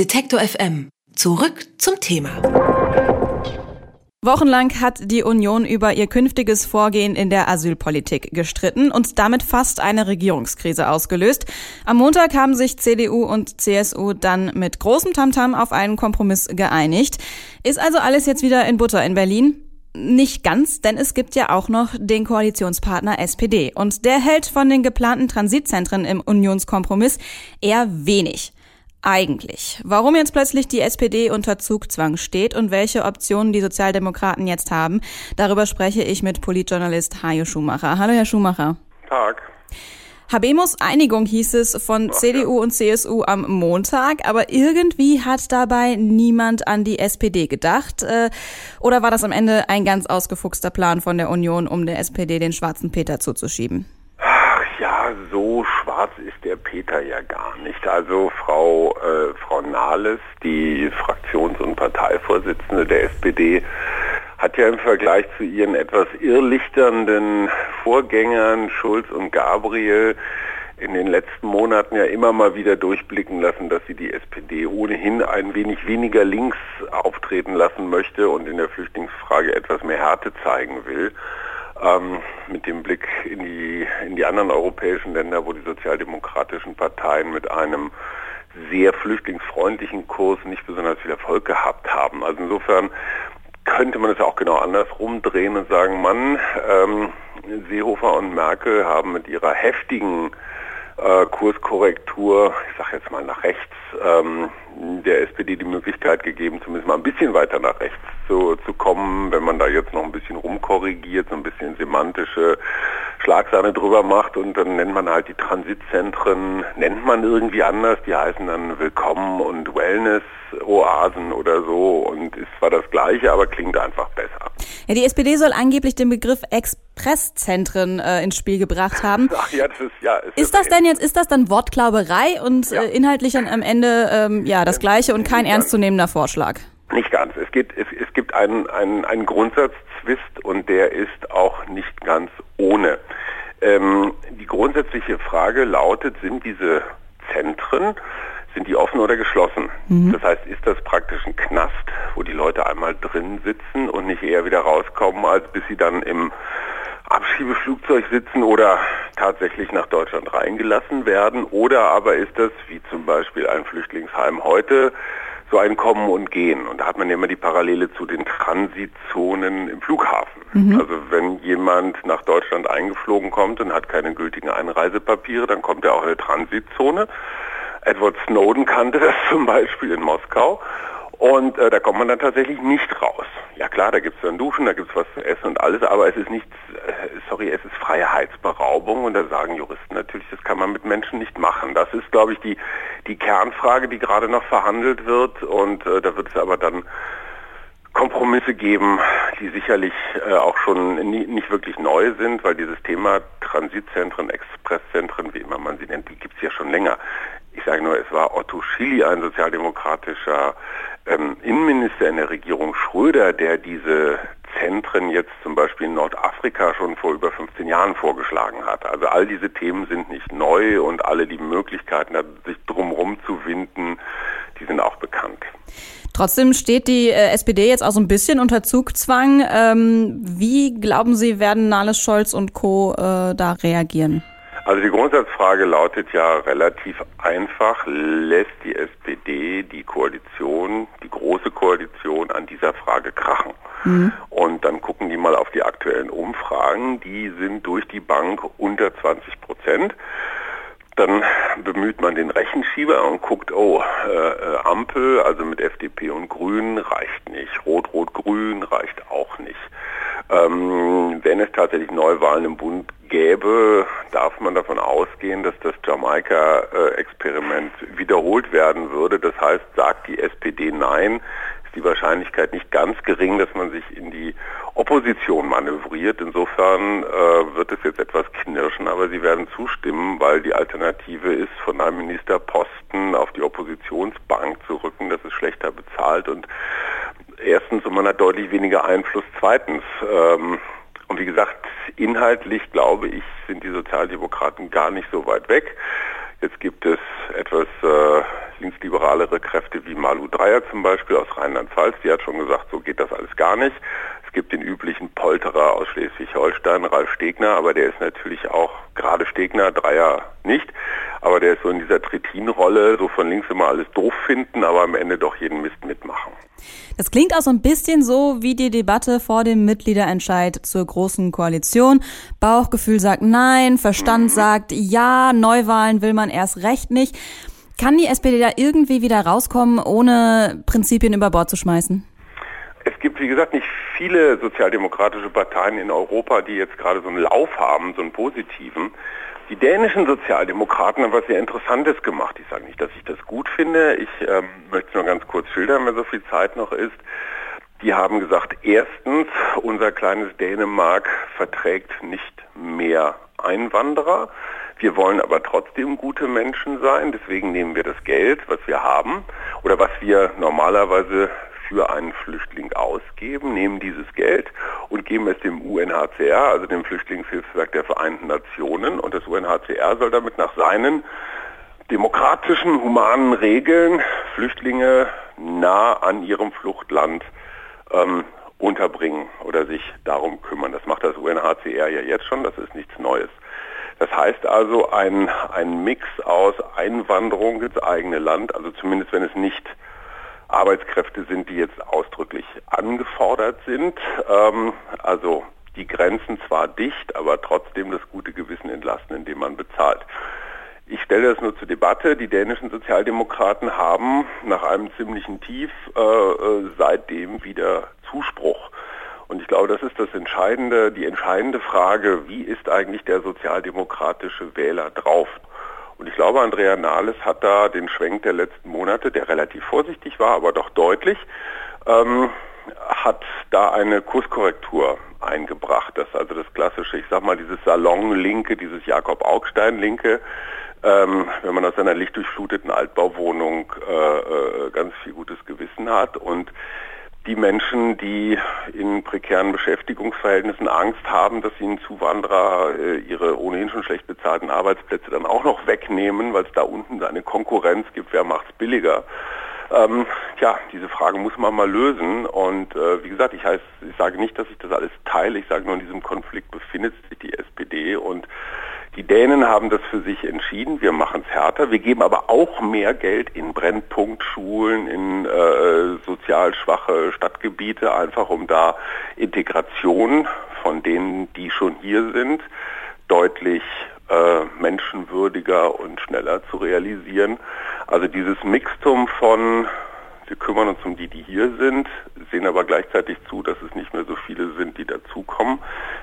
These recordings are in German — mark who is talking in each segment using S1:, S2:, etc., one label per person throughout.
S1: Detektor FM. Zurück zum Thema.
S2: Wochenlang hat die Union über ihr künftiges Vorgehen in der Asylpolitik gestritten und damit fast eine Regierungskrise ausgelöst. Am Montag haben sich CDU und CSU dann mit großem Tamtam auf einen Kompromiss geeinigt. Ist also alles jetzt wieder in Butter in Berlin? Nicht ganz, denn es gibt ja auch noch den Koalitionspartner SPD und der hält von den geplanten Transitzentren im Unionskompromiss eher wenig. Eigentlich. Warum jetzt plötzlich die SPD unter Zugzwang steht und welche Optionen die Sozialdemokraten jetzt haben, darüber spreche ich mit Politjournalist Hajo Schumacher. Hallo, Herr Schumacher.
S3: Tag.
S2: Habemus Einigung hieß es von Ach, CDU ja. und CSU am Montag, aber irgendwie hat dabei niemand an die SPD gedacht. Äh, oder war das am Ende ein ganz ausgefuchster Plan von der Union, um der SPD den schwarzen Peter zuzuschieben?
S3: Schwarz ist der Peter ja gar nicht. Also Frau, äh, Frau Nahles, die Fraktions- und Parteivorsitzende der SPD, hat ja im Vergleich zu ihren etwas irrlichternden Vorgängern Schulz und Gabriel in den letzten Monaten ja immer mal wieder durchblicken lassen, dass sie die SPD ohnehin ein wenig weniger links auftreten lassen möchte und in der Flüchtlingsfrage etwas mehr Härte zeigen will ähm, mit dem Blick in die, in die anderen europäischen Länder, wo die sozialdemokratischen Parteien mit einem sehr flüchtlingsfreundlichen Kurs nicht besonders viel Erfolg gehabt haben. Also insofern könnte man es auch genau andersrum drehen und sagen, Mann, ähm, Seehofer und Merkel haben mit ihrer heftigen äh, Kurskorrektur, ich sage jetzt mal nach rechts, ähm, der SPD die Möglichkeit gegeben, zumindest mal ein bisschen weiter nach rechts zu, zu kommen, wenn man da jetzt noch ein bisschen rumkorrigiert, so ein bisschen semantische Schlagsahne drüber macht und dann nennt man halt die Transitzentren, nennt man irgendwie anders, die heißen dann Willkommen und Wellness Oasen oder so und ist zwar das gleiche, aber klingt einfach besser.
S2: Ja, die SPD soll angeblich den Begriff Expresszentren äh, ins Spiel gebracht haben.
S3: Ach ja, das ist ja. Ist,
S2: ist das denn jetzt, ist das dann Wortklauberei und ja. äh, inhaltlich am Ende ähm, ja das gleiche und kein ernstzunehmender Vorschlag?
S3: Nicht ganz. Es gibt, es, es gibt einen, einen, einen Grundsatzzwist und der ist auch nicht ganz ohne. Ähm, die grundsätzliche Frage lautet, sind diese Zentren, sind die offen oder geschlossen? Mhm. Das heißt, ist das praktisch ein Knast, wo die Leute einmal drin sitzen und nicht eher wieder rauskommen, als bis sie dann im Abschiebeflugzeug sitzen oder tatsächlich nach Deutschland reingelassen werden? Oder aber ist das, wie zum Beispiel ein Flüchtlingsheim heute, so ein Kommen und Gehen. Und da hat man ja immer die Parallele zu den Transitzonen im Flughafen. Mhm. Also wenn jemand nach Deutschland eingeflogen kommt und hat keine gültigen Einreisepapiere, dann kommt er auch in eine Transitzone. Edward Snowden kannte das zum Beispiel in Moskau. Und äh, da kommt man dann tatsächlich nicht raus. Ja klar, da gibt es dann Duschen, da gibt es was zu essen und alles, aber es ist nicht, äh, sorry, es ist Freiheitsberaubung und da sagen Juristen natürlich, das kann man mit Menschen nicht machen. Das ist, glaube ich, die, die Kernfrage, die gerade noch verhandelt wird und äh, da wird es aber dann Kompromisse geben, die sicherlich äh, auch schon nie, nicht wirklich neu sind, weil dieses Thema Transitzentren, Expresszentren, wie immer man sie nennt, die gibt es ja schon länger. Ich sage nur, es war Otto Schily, ein sozialdemokratischer ähm, Innenminister in der Regierung Schröder, der diese Zentren jetzt zum Beispiel in Nordafrika schon vor über 15 Jahren vorgeschlagen hat. Also all diese Themen sind nicht neu und alle die Möglichkeiten, sich drumherum zu winden, die sind auch bekannt.
S2: Trotzdem steht die äh, SPD jetzt auch so ein bisschen unter Zugzwang. Ähm, wie glauben Sie, werden Nahles, Scholz und Co. Äh, da reagieren?
S3: Also die Grundsatzfrage lautet ja relativ einfach, lässt die SPD die Koalition, die große Koalition an dieser Frage krachen? Mhm. Und dann gucken die mal auf die aktuellen Umfragen, die sind durch die Bank unter 20 Prozent. Dann bemüht man den Rechenschieber und guckt, oh, äh, äh Ampel, also mit FDP und Grünen reicht nicht, Rot-Rot-Grün reicht auch nicht. Ähm, wenn es tatsächlich Neuwahlen im Bund gäbe, darf man davon ausgehen, dass das Jamaika-Experiment wiederholt werden würde. Das heißt, sagt die SPD Nein, ist die Wahrscheinlichkeit nicht ganz gering, dass man sich in die Opposition manövriert. Insofern äh, wird es jetzt etwas knirschen, aber sie werden zustimmen, weil die Alternative ist, von einem Ministerposten auf die Oppositionsbank zu rücken. Das ist schlechter bezahlt und erstens und man hat deutlich weniger Einfluss. Zweitens, ähm, und wie gesagt, inhaltlich glaube ich, sind die Sozialdemokraten gar nicht so weit weg. Jetzt gibt es etwas äh, linksliberalere Kräfte wie Malu Dreyer zum Beispiel aus Rheinland-Pfalz, die hat schon gesagt, so geht das alles gar nicht. Es gibt den üblichen Polterer aus Schleswig-Holstein, Ralf Stegner, aber der ist natürlich auch gerade Stegner, Dreier nicht. Aber der ist so in dieser Trittin-Rolle, so von links immer alles doof finden, aber am Ende doch jeden Mist mitmachen.
S2: Das klingt auch so ein bisschen so wie die Debatte vor dem Mitgliederentscheid zur Großen Koalition. Bauchgefühl sagt nein, Verstand mhm. sagt ja, Neuwahlen will man erst recht nicht. Kann die SPD da irgendwie wieder rauskommen, ohne Prinzipien über Bord zu schmeißen?
S3: Es gibt, wie gesagt, nicht viele sozialdemokratische Parteien in Europa, die jetzt gerade so einen Lauf haben, so einen positiven. Die dänischen Sozialdemokraten haben was sehr Interessantes gemacht. Ich sage nicht, dass ich das gut finde. Ich ähm, möchte es nur ganz kurz schildern, wenn so viel Zeit noch ist. Die haben gesagt, erstens, unser kleines Dänemark verträgt nicht mehr Einwanderer. Wir wollen aber trotzdem gute Menschen sein. Deswegen nehmen wir das Geld, was wir haben oder was wir normalerweise für einen Flüchtling ausgeben, nehmen dieses Geld und geben es dem UNHCR, also dem Flüchtlingshilfswerk der Vereinten Nationen. Und das UNHCR soll damit nach seinen demokratischen, humanen Regeln Flüchtlinge nah an ihrem Fluchtland ähm, unterbringen oder sich darum kümmern. Das macht das UNHCR ja jetzt schon, das ist nichts Neues. Das heißt also ein, ein Mix aus Einwanderung ins eigene Land, also zumindest wenn es nicht Arbeitskräfte sind, die jetzt ausdrücklich angefordert sind. Ähm, also die Grenzen zwar dicht, aber trotzdem das gute Gewissen entlasten, indem man bezahlt. Ich stelle das nur zur Debatte. Die dänischen Sozialdemokraten haben nach einem ziemlichen Tief äh, äh seitdem wieder Zuspruch. Und ich glaube, das ist das Entscheidende, die entscheidende Frage, wie ist eigentlich der sozialdemokratische Wähler drauf? Und ich glaube, Andrea Nahles hat da den Schwenk der letzten Monate, der relativ vorsichtig war, aber doch deutlich, ähm, hat da eine Kurskorrektur eingebracht. Das also das klassische, ich sag mal, dieses Salon-Linke, dieses Jakob-Augstein-Linke, ähm, wenn man aus einer lichtdurchfluteten Altbauwohnung äh, äh, ganz viel gutes Gewissen hat und die Menschen, die in prekären Beschäftigungsverhältnissen Angst haben, dass ihnen Zuwanderer äh, ihre ohnehin schon schlecht bezahlten Arbeitsplätze dann auch noch wegnehmen, weil es da unten eine Konkurrenz gibt, wer macht es billiger. Ähm, tja, diese Frage muss man mal lösen. Und äh, wie gesagt, ich, heißt, ich sage nicht, dass ich das alles teile. Ich sage nur, in diesem Konflikt befindet sich die SPD und die Dänen haben das für sich entschieden, wir machen es härter. Wir geben aber auch mehr Geld in Brennpunktschulen, in äh, sozial schwache Stadtgebiete, einfach um da Integration von denen, die schon hier sind, deutlich äh, menschenwürdiger und schneller zu realisieren. Also dieses Mixtum von wir kümmern uns um die, die hier sind, sehen aber gleichzeitig zu, dass es nicht mehr so viele sind, die dazukommen.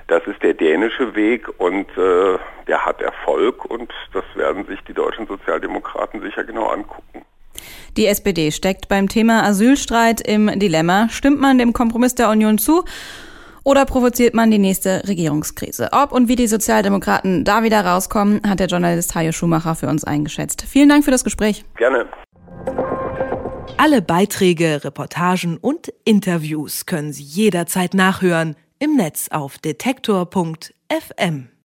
S3: Das ist der dänische Weg und äh, der hat Erfolg und das werden sich die deutschen Sozialdemokraten sicher genau angucken.
S2: Die SPD steckt beim Thema Asylstreit im Dilemma. Stimmt man dem Kompromiss der Union zu? Oder provoziert man die nächste Regierungskrise? Ob und wie die Sozialdemokraten da wieder rauskommen, hat der Journalist Hajo Schumacher für uns eingeschätzt. Vielen Dank für das Gespräch.
S3: Gerne.
S1: Alle Beiträge, Reportagen und Interviews können Sie jederzeit nachhören im Netz auf detektor.fm.